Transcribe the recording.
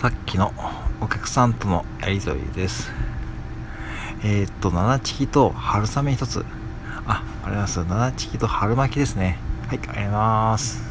さっきのお客さんとのやりとりです。えー、っと、七チキと春雨一つ。あ、ありがとうございます。七チキと春巻きですね。はい、ありがとうございます。